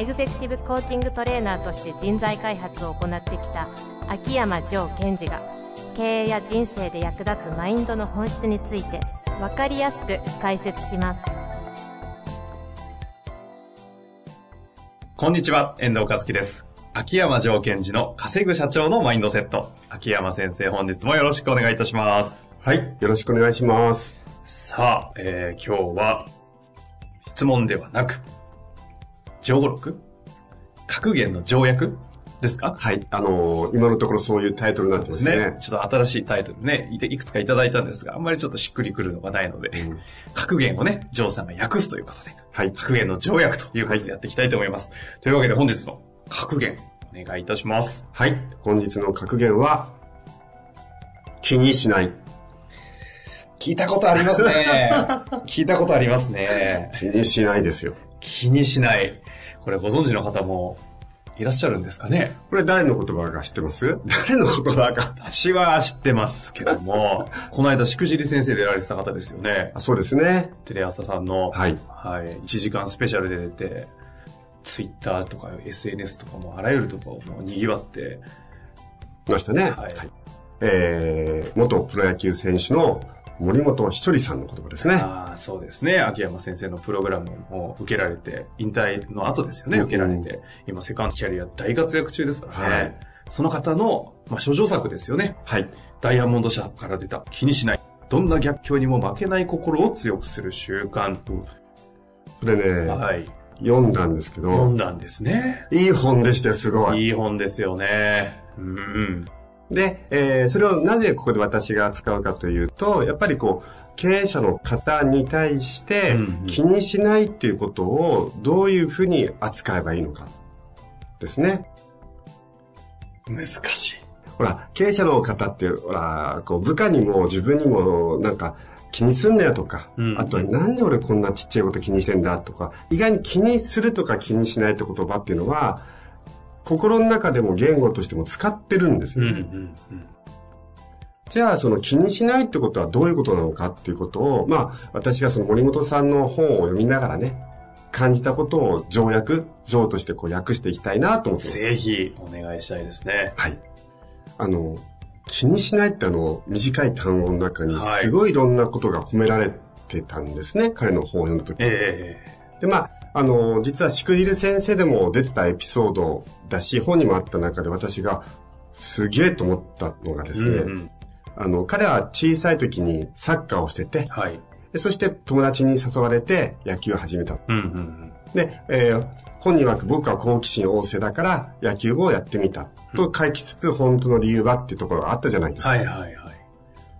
エグゼクティブコーチングトレーナーとして人材開発を行ってきた秋山城賢治が経営や人生で役立つマインドの本質について分かりやすく解説しますこんにちは、遠藤和樹です。秋山城賢治の稼ぐ社長のマインドセット。秋山先生、本日もよろしくお願いいたします。はい、よろしくお願いします。さあ、えー、今日は、質問ではなく、上語録？格言の条約ですか？はい、あのー今のところそういうタイトルになってますね。ちょっと新しいタイトルね、いていくつかいただいたんですが、あんまりちょっとしっくりくるのがないので、うん格言をね、ジョーさんが訳すということで、はい、格言の条約ということでやっていきたいと思います。というわけで本日の格言、お願いいたします。はい、本日の格言は、気にしない。聞いたことありますね。聞いたことありますね。気にしないですよ。気にしない。これご存知の方もいらっしゃるんですかね？これ誰の言葉か知ってます？誰の言葉か。私は知ってますけども、この間しくじり先生でやられてた方ですよねあ。そうですね。テレ朝さんの、はい。はい、1時間スペシャルで出て、ツイッターとか SNS とかもあらゆるところも賑わって、いましたね。はいえー、元プロ野球選手の森本ひとりさんの言葉ですね。ああ、そうですね。秋山先生のプログラムを受けられて、引退の後ですよね、うん受けられて、今セカンドキャリア大活躍中ですからね。はいその方の、まあ、諸女作ですよね。はい。ダイヤモンド社から出た気にしない。どんな逆境にも負けない心を強くする習慣。それね、はい。読んだんですけど、読んだんですね。いい本でしてすごい。いい本ですよね。うんうん。で、えーそれをなぜここで私が扱うかというと、やっぱりこう、経営者の方に対してうんうん気にしないっていうことをどういうふうに扱えばいいのかですね。難しい。ほら、経営者の方って、ほら、こう、部下にも自分にもなんか気にすんなよとか、うんあとはなんで俺こんなちっちゃいこと気にしてんだとか、意外に気にするとか気にしないって言葉っていうのは、心の中でも言語としても使ってるんですよね。うんうんうん。じゃあ、その気にしないってことはどういうことなのかっていうことを、まあ、私がその森本さんの本を読みながらね、感じたことを条約、条としてこう訳していきたいなと思ってます。ぜひお願いしたいですね。はい。あの、気にしないってあの、短い単語の中にはいすごいいろんなことが込められてたんですね。彼の本を読んだ時。えで、まあ、あの、実はしくじる先生でも出てたエピソードだし、本にもあった中で私がすげえと思ったのがえですね、うんうんあの、彼は小さい時にサッカーをしてて、はい。でそして友達に誘われて野球を始めた。うんうんうん。で、えー本人曰く僕は好奇心旺盛だから野球をやってみたと書きつつ本当の理由はっていうところがあったじゃないですか。はいはいはい。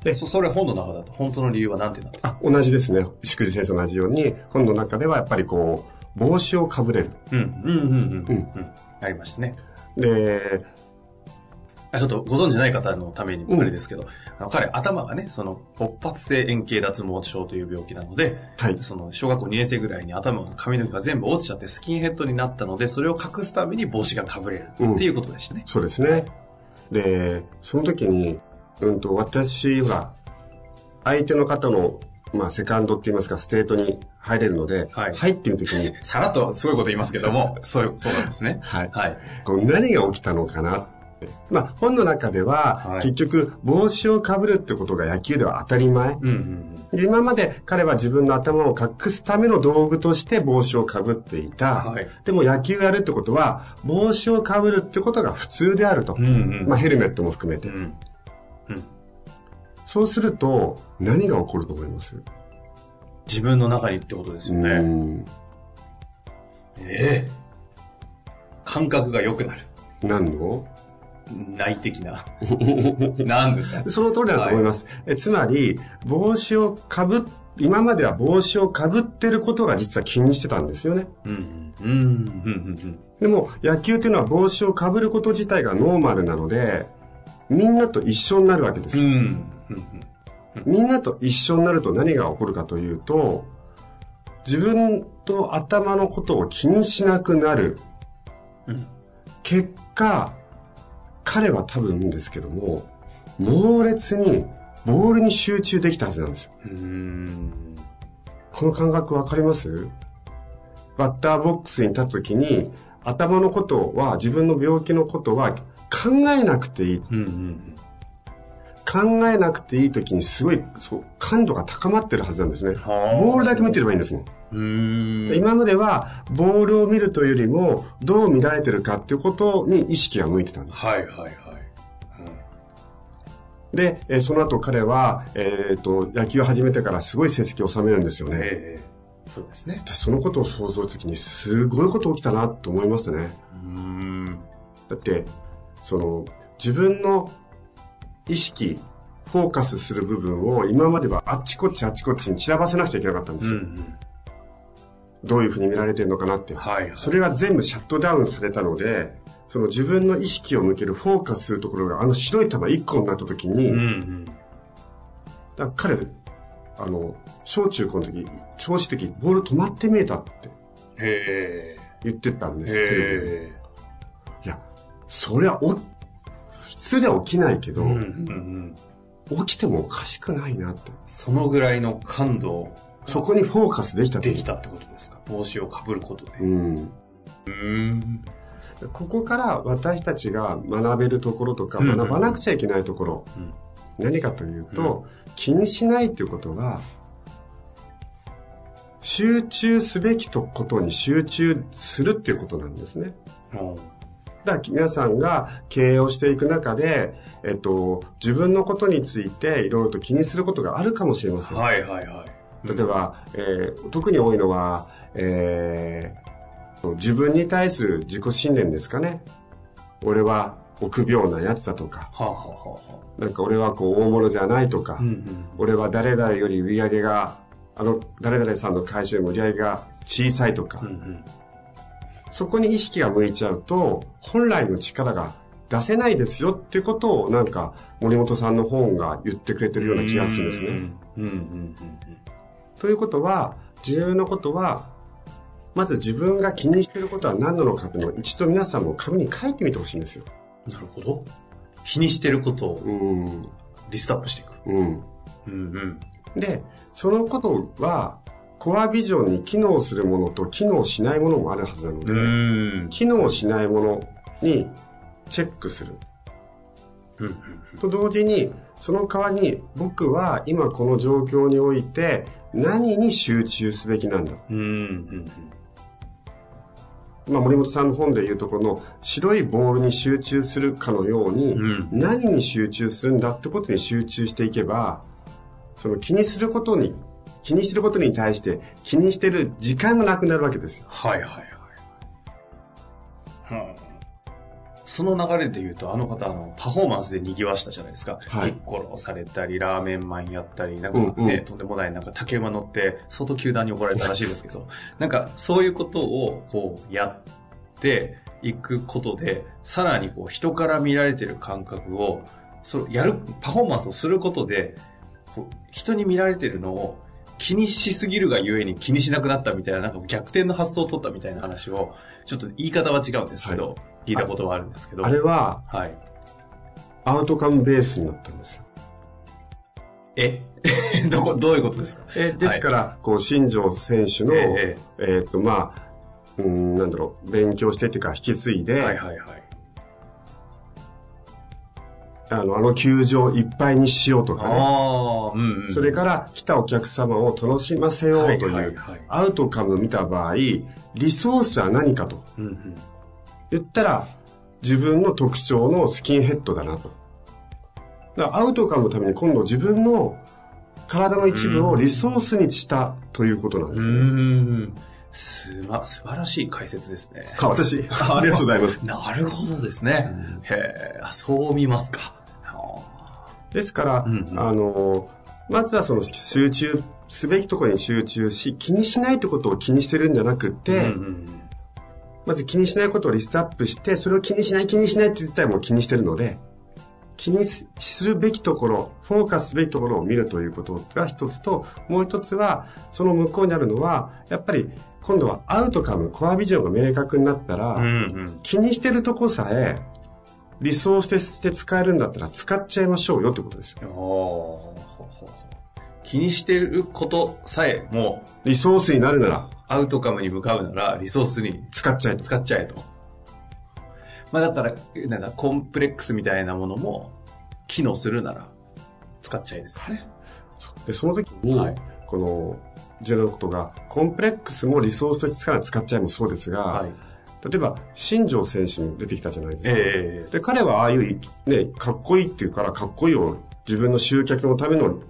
でそ、それ本の中だと本当の理由は何てなるあ、同じですね。しくじ先生と同じように本の中ではやっぱりこう帽子をかぶれる。うんうんうんうんうんうん。ありましたね。で、あちょっとご存知ない方のためにうんあれですけど、あの彼頭がね、その勃発性円形脱毛症という病気なので、はい。その小学校2年生ぐらいに頭が髪の毛が全部落ちちゃってスキンヘッドになったので、それを隠すために帽子がかぶれるっていうことでしたね。そうですね。で、その時に、うんと、私、ほら、相手の方の、まあ、セカンドって言いますか、ステートに入れるので、はい入ってみる時に、さらっとすごいこと言いますけども、そうそうなんですね。はい。はい。こう何が起きたのかな。まあ、本の中では、はい結局、帽子をかぶるってことが野球では当たり前。うんうんで今まで彼は自分の頭を隠すための道具として帽子をかぶっていうん。た。はい。でも野球やるってことは、帽子をかぶるってことが普通であると。うんうん。まあ、ヘルメットも含めて。うん。うん。そうすると、何が起こると思います？自分の中にってことですようね。んええ感覚が良くなる。何の？内的な。何ですか？その通りだと思います。えつまり、帽子をかぶっ、今までは帽子をかぶってることが実は気にしてたんですよね。うん。うん。うん。うん。でも野球っていうのは帽子をかぶること自体がノーマルなので、みんなと一緒になるわけです。うん。うんみんなと一緒になると何が起こるかというと、自分と頭のことを気にしなくなる。うん結果、彼は多分ですけども、猛烈にボールに集中できたはずなんですよ。うん。この感覚わかります？バッターボックスに立つときに、頭のことは、自分の病気のことは考えなくていい。うんうん考えなくていいときにすごい、そう、感度が高まってるはずなんですね。はあボールだけ見てればいいんですもん。うん。うん。今までは、ボールを見るというよりも、どう見られてるかっていうことに意識が向いてたんです。はいはいはい。で、えーその後彼は、えっ、と、野球を始めてからすごい成績を収めるんですよね。ええそうですね。私そのことを想像したときに、すごいこと起きたなと思いましたね。うん。だって、その、自分の意識、フォーカスする部分を今まではあっちこっちあっちこっちに散らばせなくちゃいけなかったんですよ。うん。どういうふうに見られてるのかなって。はいはい。それが全部シャットダウンされたので、その自分の意識を向けるフォーカスするところがあの白い玉1個になった時に、うんうだん。から彼、あの、小中高の時、調子的ボール止まって見えたってへ言ってたんえ。ですテレビでへいや、そりゃ通では起きないけえ。ど、うんうんうん。起きてもおかしくないなって。そのぐらいの感度そこにフォーカスできたとできたってことですか？帽子をかぶることで。うん。うん。ここから私たちが学べるところとか、うんうん学ばなくちゃいけないところ、うん何かというと、気にしないということは、集中すべきとことに集中するっていうことなんですね。うんだから皆さんが経営をしていく中で、えっと、自分のことについていろいろと気にすることがあるかもしれません。はいはいはい。例えば、えー特に多いのは、えー自分に対する自己信念ですかね。俺は臆病なやつだとか、はあ、はあなんか俺はこう大物じゃないとか、うんうん。俺は誰々より売り上げが、あの誰々さんの会社よりも売り上げが小さいとか、うんうん。そこに意識が向いちゃうと、本来の力が出せないですよっていうことをなんか森本さんの本が言ってくれてるような気がするんですね。うんうんうんうんということは、重要なことは、まず自分が気にしていることは何なのかっていうのを一度皆さんも紙に書いてみてほしいんですよ。うん。なるほど。気にしてることをうん。リストアップしていく。うん。うんうん。で、そのことは、コアビジョンに機能するものと機能しないものもあるはずなので、うん。機能しないものにチェックする。うんと同時に、その代わりに僕は今この状況において何に集中すべきなんだ。まあ、森本さんの本でいうとこの白いボールに集中するかのように、うん何に集中するんだってことに集中していけば、その気にすることに、気にしてることに対して気にしてる時間がなくなるわけですよ。はいはいはい。うんその流れで言うと、あの方、あの、パフォーマンスで賑わしたじゃないですか。はいピッコロをされたり、ラーメンマンやったり、なんかうんね、うんとんでもない、なんか竹馬乗って、相当球団に怒られたらしいですけど、なんかそういうことを、こう、やっていくことで、さらにこう、人から見られてる感覚を、そう、やる、パフォーマンスをすることで、こう人に見られてるのを、気にしすぎるがゆえに気にしなくなったみたいな、なんか逆転の発想を取ったみたいな話を、ちょっと言い方は違うんですけど、は聞いたことはあるんですけど。あれははい。アウトカムベースになったんですよ。え？どこ、どういうことですか？えですから、こう、新庄選手の、ええっ、と、まあ、うん、なんだろう、勉強してっていうか、引き継いで、はいはいはい。あの、あの球場いっぱいにしようとかね。うん、うん。それから来たお客様を楽しませようという、はいはいはいアウトカム見た場合、リソースは何かとうんうん。言ったら、自分の特徴のスキンヘッドだなと。だからアウトカムのために今度自分の体の一部をリソースにしたということなんうですね。ん。すま、素晴らしい解説ですね。あ私、ありがとうございます。なるほどですね。へえ、あそう見ますか。あですから、うんうん。あの、まずはその集中すべきところに集中し、気にしないってことを気にしてるんじゃなくて、ーうん。まず気にしないことをリストアップして、それを気にしない気にしないって言ったらもう気にしてるので、気にするべきところ、フォーカスすべきところを見るということが一つと、もう一つは、その向こうにあるのは、やっぱり今度はアウトカム、コアビジョンが明確になったら、うんうん、気にしてるとこさえ、リソースとして使えるんだったら使っちゃいましょうよってことですよ。気にしてることさえもリソースになるなら、アウトカムに向かうなら、リソースに使っちゃえ使っちゃえと。まあだから、なんだ、コンプレックスみたいなものも機能するなら使っちゃいですよね。で、その時に、はい、この重要なことが、コンプレックスもリソースとして使使っちゃいもそうですが、はい、例えば、新庄選手も出てきたじゃないですか。えー、で、彼はああいう、ね、かっこいいっていうから、かっこいいを自分の集客のための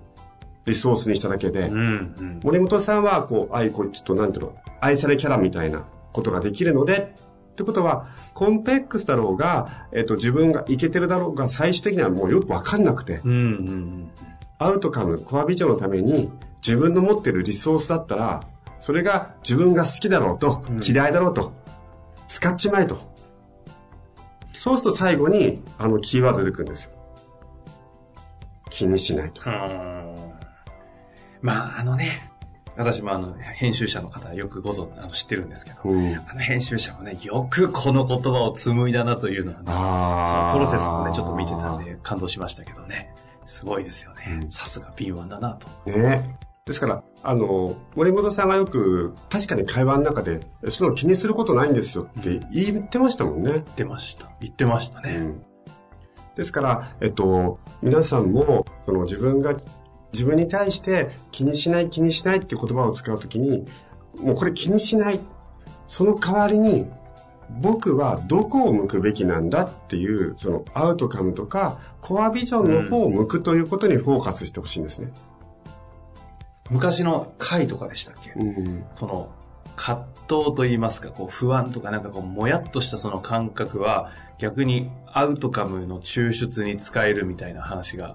リソースにしただけで、うんうん、森本さんは、こう、ああいう、こう、ちょっと、なんていうの、愛されキャラみたいなことができるので、ってことは、コンプレックスだろうが、えっ、と、自分がいけてるだろうが、最終的にはもうよくわかんなくて、うんうんうん、アウトカム、コアビジョンのために、自分の持ってるリソースだったら、それが自分が好きだろうと、嫌いだろうと、使っちまえと。そうすると最後に、あのキーワード出てくるんですよ。気にしないと。まあ、あのね、私もあの、編集者の方よくご存あの知ってるんですけど、うん、あの編集者もね、よくこの言葉を紡いだなというのはね、そのプロセスもね、ちょっと見てたんで感動しましたけどね。すごいですよね。さすが敏腕だなと。ねですから、あの、森本さんがよく、確かに会話の中で、その気にすることないんですよって言ってましたもんね。言ってました。言ってましたね。うん、ですから、えっと、皆さんも、その自分が自分に対して気にしない気にしないって言葉を使うときに、もうこれ気にしない。その代わりに、僕はどこを向くべきなんだっていう、そのアウトカムとか、コアビジョンの方を向くということにフォーカスしてほしいんですね。うん、昔の回とかでしたっけ、うん、この葛藤といいますか、こう不安とかなんかこうもやっとしたその感覚は逆にアウトカムの抽出に使えるみたいな話が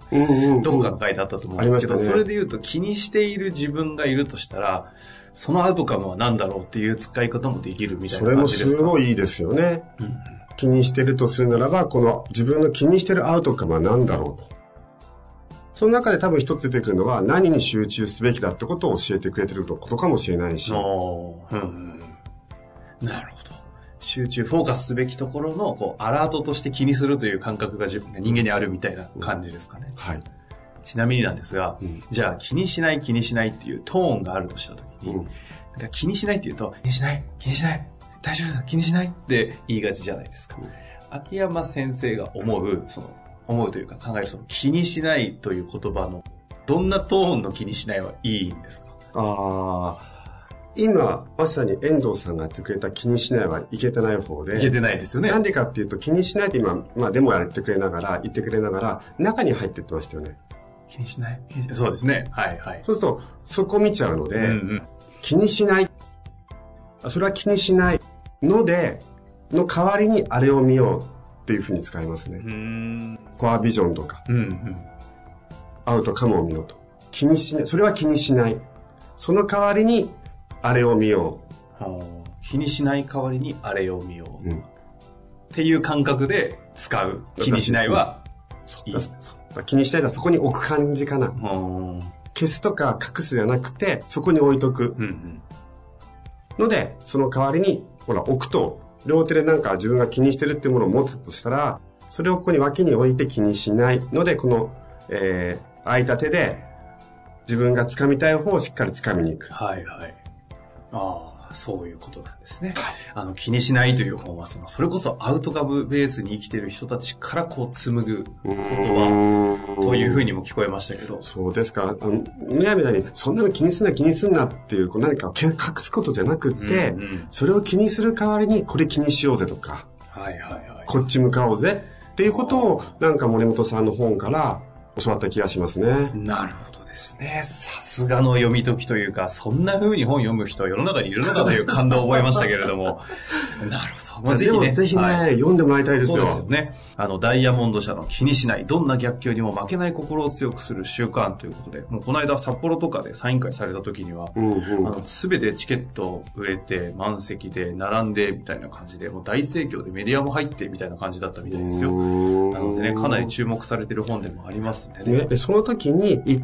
どこか書いてあったと思うんですけど、それで言うと気にしている自分がいるとしたら、そのアウトカムは何だろうっていう使い方もできるみたいな感じですか？それもすごいいいですよね。うん、気にしてるとするならば、この自分の気にしてるアウトカムは何だろうと。その中で多分一つ出てくるのは何に集中すべきだってことを教えてくれてることかもしれないし。うん、なるほど。集中、フォーカスすべきところの、こう、アラートとして気にするという感覚が人間にあるみたいな感じですかね。うん、はい。ちなみになんですが、うん、じゃあ気にしない気にしないっていうトーンがあるとしたときに、うん、なんか気にしないって言うと、気にしない気にしない大丈夫だ気にしないって言いがちじゃないですか。秋山先生が思う、その、思うというか考えるその気にしないという言葉のどんなトーンの気にしないはいいんですか？ああ今、まさに遠藤さんがやってくれた気にしないはいけてない方で。いけてないですよね。なんでかっていうと気にしないって今、まあデモやってくれながら、言ってくれながら、中に入ってってましたよね。気にしない？そうですね。はいはい。そうすると、そこ見ちゃうので、うんうん、気にしない。それは気にしないので、の代わりにあれを見ようっていうふうに使いますね。コアビジョンとか、うんうん、アウトカムを見ようと。気にしない。それは気にしない。その代わりに、あれを見よう。気にしない代わりにあれを見よう。うん、っていう感覚で使う。気にしないは、いい。気にしないのはそこに置く感じかな。消すとか隠すじゃなくて、そこに置いとく。うんうん、ので、その代わりに、ほら、置くと、両手でなんか自分が気にしてるっていうものを持ったとしたら、それをここに脇に置いて気にしないので、この、えー、空いた手で自分が掴みたい方をしっかり掴みに行く。はいはい。ああ。そういうことなんですね。はい、あの、気にしないという本は、その、それこそアウトカムベースに生きている人たちからこう紡ぐ言葉というふうにも聞こえましたけど。そうですか。あの、むやみたいに、そんなの気にすんな気にすんなっていう、こう何かを隠すことじゃなくって、うんうん、それを気にする代わりに、これ気にしようぜとか、はいはいはい。こっち向かおうぜっていうことを、なんか森本さんの本から教わった気がしますね。なるほど。ですね。さすがの読み解きというか、そんな風に本読む人世の中にいるのかという感動を覚えましたけれども。なるほど。まあ、ぜひね、ぜひね、はい、読んでもらいたいですよ。そうですよね。あの、ダイヤモンド社の気にしない、どんな逆境にも負けない心を強くする習慣ということで、もうこの間札幌とかでサイン会された時には、す、べ、てチケットを売れて、満席で、並んで、みたいな感じで、もう大盛況でメディアも入って、みたいな感じだったみたいですよ。なのでね、かなり注目されてる本でもありますんでね。ねでその時に、一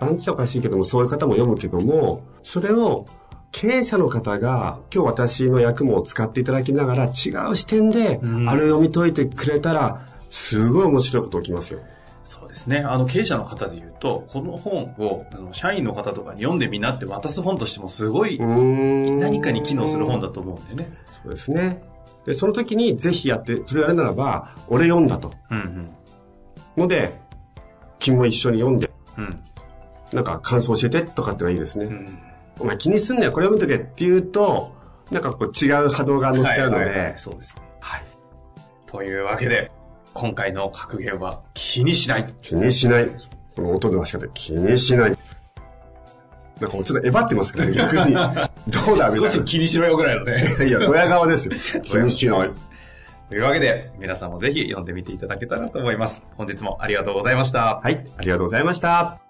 般おかしいけども、そういう方も読むけども、それを経営者の方が今日私の役も使っていただきながら違う視点であれを読み解いてくれたら、すごい面白いこと起きますよ。そうですね。あの、経営者の方で言うと、この本を、あの、社員の方とかに読んでみなって渡す本としてもすごい、何かに機能する本だと思うんでね。そうですね。で、その時にぜひやって、それやるならば、俺読んだと。うんうん、ので、君も一緒に読んで、うん、なんか感想教えてとかってのはいいですね。うん、お前気にすんなよ、これ読むとけって言うと、なんかこう違う波動が乗っちゃうので。はいはいはい、そうですね。はい。というわけで、今回の格言は気にしない。気にしない。この音の出し方、気にしない。なんかもうちょっとえばってますけどね、逆に。どうだみたいな。少し気にしろよぐらいのね。いや、ドヤ顔ですよ。気にしない。というわけで、皆さんもぜひ読んでみていただけたらと思います。本日もありがとうございました。はい、ありがとうございました。